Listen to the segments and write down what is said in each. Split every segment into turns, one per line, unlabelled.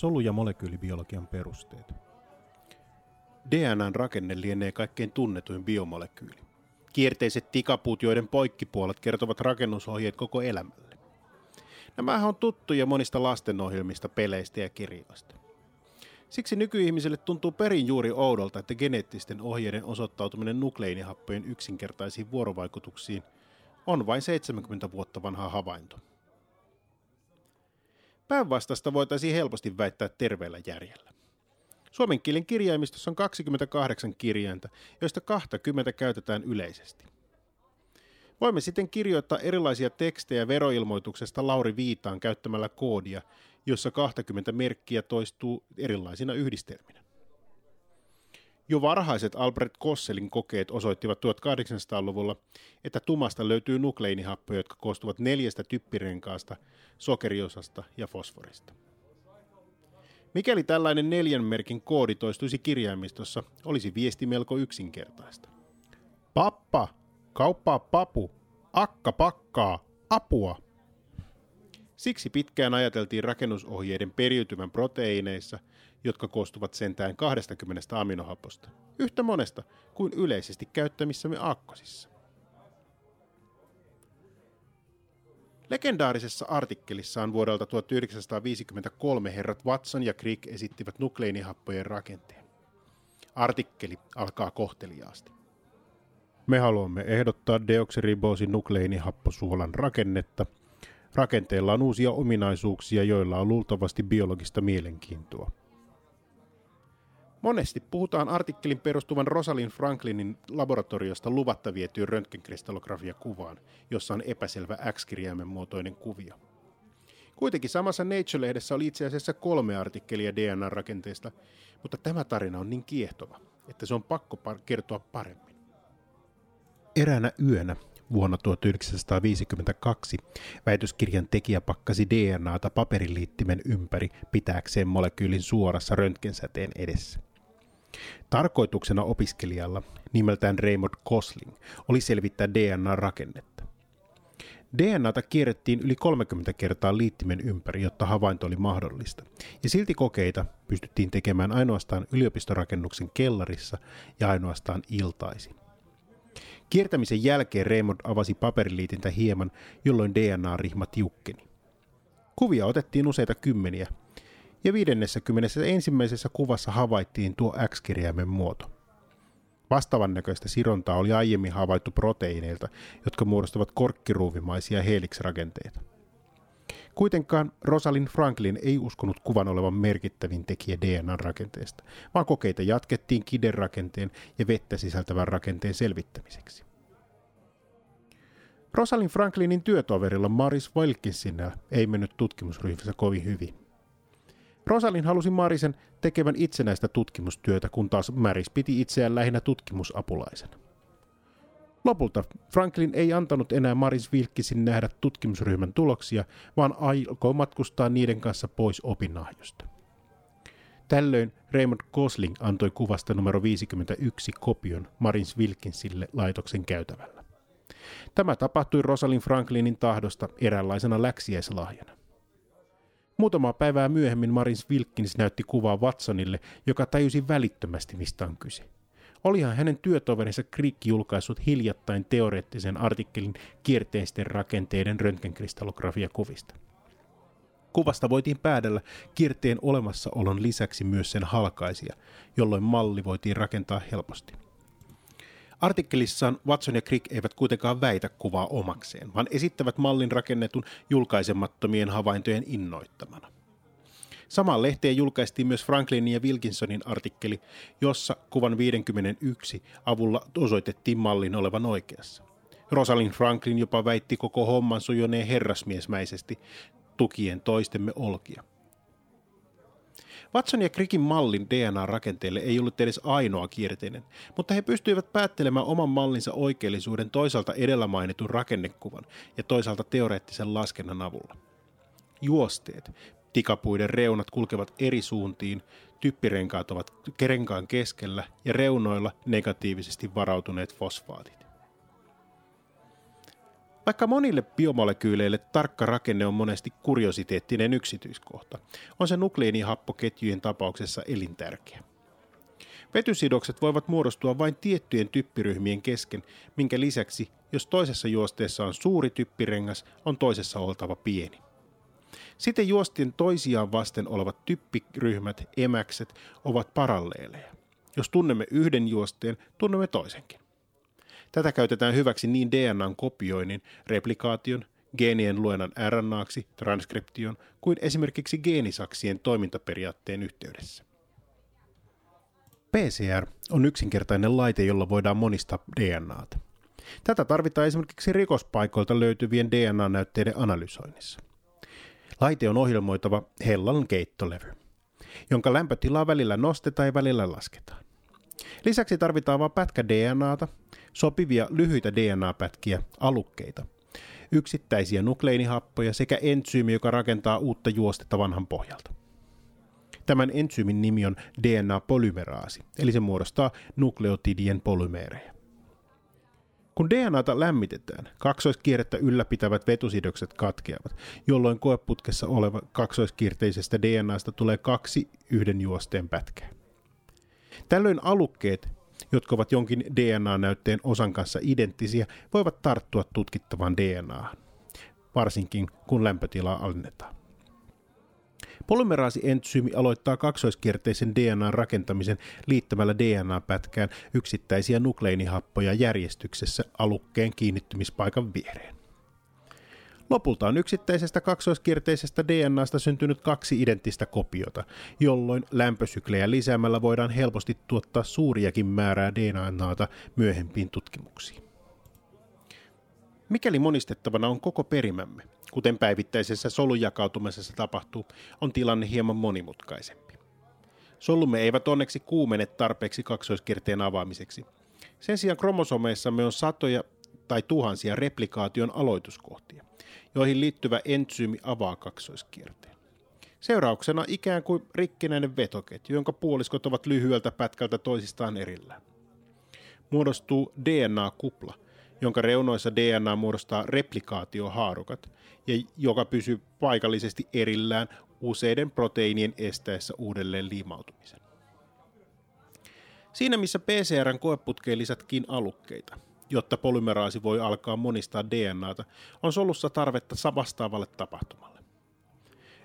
Solu- ja molekyylibiologian perusteet. DNAn rakenne lienee kaikkein tunnetuin biomolekyyli. Kierteiset tikapuut, joiden poikkipuolet kertovat rakennusohjeet koko elämälle. Nämä on tuttuja monista lastenohjelmista, peleistä ja kirjoista. Siksi nykyihmiselle tuntuu perin juuri oudolta, että geneettisten ohjeiden osoittautuminen nukleinihappojen yksinkertaisiin vuorovaikutuksiin on vain 70 vuotta vanha havainto. Päinvastaista voitaisiin helposti väittää terveellä järjellä. Suomen kielen kirjaimistossa on 28 kirjainta, joista 20 käytetään yleisesti. Voimme sitten kirjoittaa erilaisia tekstejä veroilmoituksesta Lauri Viitaan käyttämällä koodia, jossa 20 merkkiä toistuu erilaisina yhdistelminä. Jo varhaiset Albert Kosselin kokeet osoittivat 1800-luvulla, että tumasta löytyy nukleinihappoja, jotka koostuvat neljästä typpirenkaasta, sokeriosasta ja fosforista. Mikäli tällainen neljän merkin koodi toistuisi kirjaimistossa, olisi viesti melko yksinkertaista. Pappa, kauppaa papu, akka pakkaa, apua. Siksi pitkään ajateltiin rakennusohjeiden periytyvän proteiineissa, jotka koostuvat sentään 20 aminohaposta, yhtä monesta kuin yleisesti käyttämissämme aakkosissa. Legendaarisessa artikkelissaan vuodelta 1953 herrat Watson ja Crick esittivät nukleinihappojen rakenteen. Artikkeli alkaa kohteliaasti. Me haluamme ehdottaa deoksiriboosinukleinihaposuolan rakennetta. Rakenteella on uusia ominaisuuksia, joilla on luultavasti biologista mielenkiintoa. Monesti puhutaan artikkelin perustuvan Rosalind Franklinin laboratoriosta luvatta vietyyn röntgenkristallografia-kuvaan, jossa on epäselvä X-kirjaimen muotoinen kuvio. Kuitenkin samassa Nature-lehdessä oli itse asiassa kolme artikkelia DNA-rakenteesta, mutta tämä tarina on niin kiehtova, että se on pakko kertoa paremmin. Eräänä yönä vuonna 1952 väitöskirjan tekijä pakkasi DNAta paperiliittimen ympäri pitääkseen molekyylin suorassa röntgensäteen edessä. Tarkoituksena opiskelijalla, nimeltään Raymond Kosling, oli selvittää DNA-rakennetta. DNAta kierrettiin yli 30 kertaa liittimen ympäri, jotta havainto oli mahdollista, ja silti kokeita pystyttiin tekemään ainoastaan yliopistorakennuksen kellarissa ja ainoastaan iltaisin. Kiertämisen jälkeen Raymond avasi paperiliitintä hieman, jolloin DNA-rihma tiukkeni. Kuvia otettiin useita kymmeniä, ja 51. ensimmäisessä kuvassa havaittiin tuo X-kirjaimen muoto. Vastaavan näköistä sirontaa oli aiemmin havaittu proteiineilta, jotka muodostavat korkkiruuvimaisia helix-rakenteita. Kuitenkaan Rosalind Franklin ei uskonut kuvan olevan merkittävin tekijä DNA-rakenteesta, vaan kokeita jatkettiin kiderakenteen ja vettä sisältävän rakenteen selvittämiseksi. Rosalind Franklinin työtoverilla Maris Wilkinsonilla ei mennyt tutkimusryhmässä kovin hyvin. Rosalin halusi Marisen tekevän itsenäistä tutkimustyötä, kun taas Maris piti itseään lähinnä tutkimusapulaisena. Lopulta Franklin ei antanut enää Maris Wilkisin nähdä tutkimusryhmän tuloksia, vaan aikoi matkustaa niiden kanssa pois opinahjosta. Tällöin Raymond Gosling antoi kuvasta numero 51 kopion Marins Wilkinsille laitoksen käytävällä. Tämä tapahtui Rosalind Franklinin tahdosta eräänlaisena läksiäislahjana. Muutama päivää myöhemmin Marins Wilkins näytti kuvaa Watsonille, joka tajusi välittömästi, mistä on kyse. Olihan hänen työtoverinsa Crick julkaissut hiljattain teoreettisen artikkelin kierteisten rakenteiden röntgenkristallografiakuvista. Kuvasta voitiin päädellä kierteen olemassaolon lisäksi myös sen halkaisia, jolloin malli voitiin rakentaa helposti. Artikkelissaan Watson ja Crick eivät kuitenkaan väitä kuvaa omakseen, vaan esittävät mallin rakennetun julkaisemattomien havaintojen innoittamana. Samaan lehteen julkaistiin myös Franklinin ja Wilkinsonin artikkeli, jossa kuvan 51 avulla osoitettiin mallin olevan oikeassa. Rosalind Franklin jopa väitti koko homman sujoneen herrasmiesmäisesti, tukien toistemme olkia. Watson ja Crickin mallin DNA-rakenteelle ei ollut edes ainoa kierteinen, mutta he pystyivät päättelemään oman mallinsa oikeellisuuden toisaalta edellä mainitun rakennekuvan ja toisaalta teoreettisen laskennan avulla. Juosteet, tikapuiden reunat kulkevat eri suuntiin, typpirenkaat ovat kerenkaan keskellä ja reunoilla negatiivisesti varautuneet fosfaatit. Vaikka monille biomolekyyleille tarkka rakenne on monesti kuriositeettinen yksityiskohta, on se nukleiinihappoketjujen tapauksessa elintärkeä. Vetysidokset voivat muodostua vain tiettyjen typpiryhmien kesken, minkä lisäksi, jos toisessa juosteessa on suuri typpirengas, on toisessa oltava pieni. Siten juostien toisiaan vasten olevat typpiryhmät, emäkset, ovat paralleeleja. Jos tunnemme yhden juosteen, tunnemme toisenkin. Tätä käytetään hyväksi niin DNAn kopioinnin, replikaation, geenien luennan RNAksi, transkription, kuin esimerkiksi geenisaksien toimintaperiaatteen yhteydessä. PCR on yksinkertainen laite, jolla voidaan monistaa DNAta. Tätä tarvitaan esimerkiksi rikospaikoilta löytyvien DNA-näytteiden analysoinnissa. Laite on ohjelmoitava hellan keittolevy, jonka lämpötilaa välillä nostetaan ja välillä lasketaan. Lisäksi tarvitaan vain pätkä DNAta, sopivia lyhyitä DNA-pätkiä, alukkeita, yksittäisiä nukleinihappoja sekä entsyymi, joka rakentaa uutta juostetta vanhan pohjalta. Tämän entsyymin nimi on DNA-polymeraasi, eli se muodostaa nukleotidien polymeerejä. Kun DNAta lämmitetään, kaksoiskierrettä ylläpitävät vetusidokset katkeavat, jolloin koeputkessa oleva kaksoiskierteisestä DNAsta tulee kaksi yhden juosteen pätkää. Tällöin alukkeet, jotka ovat jonkin DNA-näytteen osan kanssa identtisiä, voivat tarttua tutkittavaan DNAhan, varsinkin kun lämpötilaa alennetaan. Polymeraasi-entsyymi aloittaa kaksoiskierteisen DNAn rakentamisen liittämällä DNA-pätkään yksittäisiä nukleinihappoja järjestyksessä alukkeen kiinnittymispaikan viereen. Lopulta on yksittäisestä kaksoiskierteisestä DNAsta syntynyt kaksi identtistä kopiota, jolloin lämpösyklejä lisäämällä voidaan helposti tuottaa suuriakin määrää DNAta myöhempiin tutkimuksiin. Mikäli monistettavana on koko perimämme, kuten päivittäisessä solun jakautumisessa tapahtuu, on tilanne hieman monimutkaisempi. Solumme eivät onneksi kuumene tarpeeksi kaksoiskierteen avaamiseksi. Sen sijaan kromosomeissamme on satoja tai tuhansia replikaation aloituskohtia, joihin liittyvä entsyymi avaa kaksoiskierteen. Seurauksena ikään kuin rikkinäinen vetoketju, jonka puoliskot ovat lyhyeltä pätkältä toisistaan erillään. Muodostuu DNA-kupla – jonka reunoissa DNA muodostaa replikaatiohaarukat ja joka pysyy paikallisesti erillään useiden proteiinien estäessä uudelleen liimautumisen. Siinä missä PCRn koeputkeen lisätkin alukkeita, jotta polymeraasi voi alkaa monistaa DNAta, on solussa tarvetta vastaavalle tapahtumalle.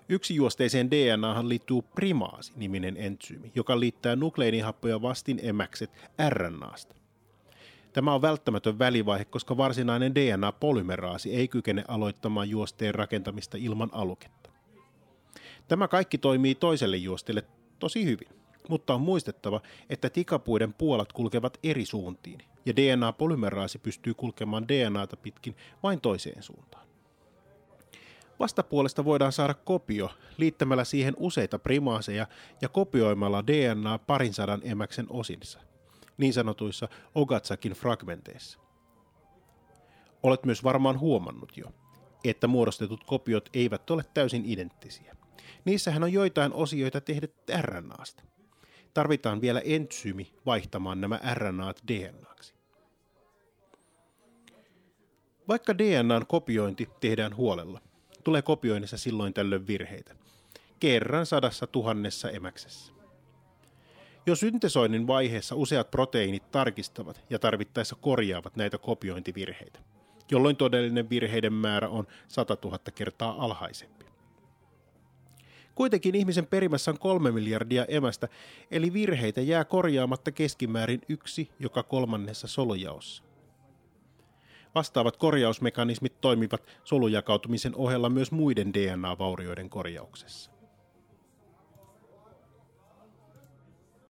Yksi juosteiseen DNAhan liittyy primaasi-niminen entsyymi, joka liittää nukleinihappoja vastin emäkset RNAsta. Tämä on välttämätön välivaihe, koska varsinainen DNA-polymeraasi ei kykene aloittamaan juosteen rakentamista ilman aluketta. Tämä kaikki toimii toiselle juosteelle tosi hyvin, mutta on muistettava, että tikapuiden puolat kulkevat eri suuntiin, ja DNA-polymeraasi pystyy kulkemaan DNAta pitkin vain toiseen suuntaan. Vastapuolesta voidaan saada kopio liittämällä siihen useita primaaseja ja kopioimalla DNA parin sadan emäksen osinsa – niin sanotuissa Ogatsakin fragmenteissa. Olet myös varmaan huomannut jo, että muodostetut kopiot eivät ole täysin identtisiä. Niissähän on joitain osioita tehdä RNAsta. Tarvitaan vielä entsyymi vaihtamaan nämä RNAt DNAksi. Vaikka DNAn kopiointi tehdään huolella, tulee kopioinnissa silloin tällöin virheitä. Kerran sadassa tuhannessa emäksessä. Jo syntesoinnin vaiheessa useat proteiinit tarkistavat ja tarvittaessa korjaavat näitä kopiointivirheitä, jolloin todellinen virheiden määrä on 100 000 kertaa alhaisempi. Kuitenkin ihmisen perimässä on kolme miljardia emästä, eli virheitä jää korjaamatta keskimäärin yksi joka kolmannessa solujaossa. Vastaavat korjausmekanismit toimivat solujakautumisen ohella myös muiden DNA-vaurioiden korjauksessa.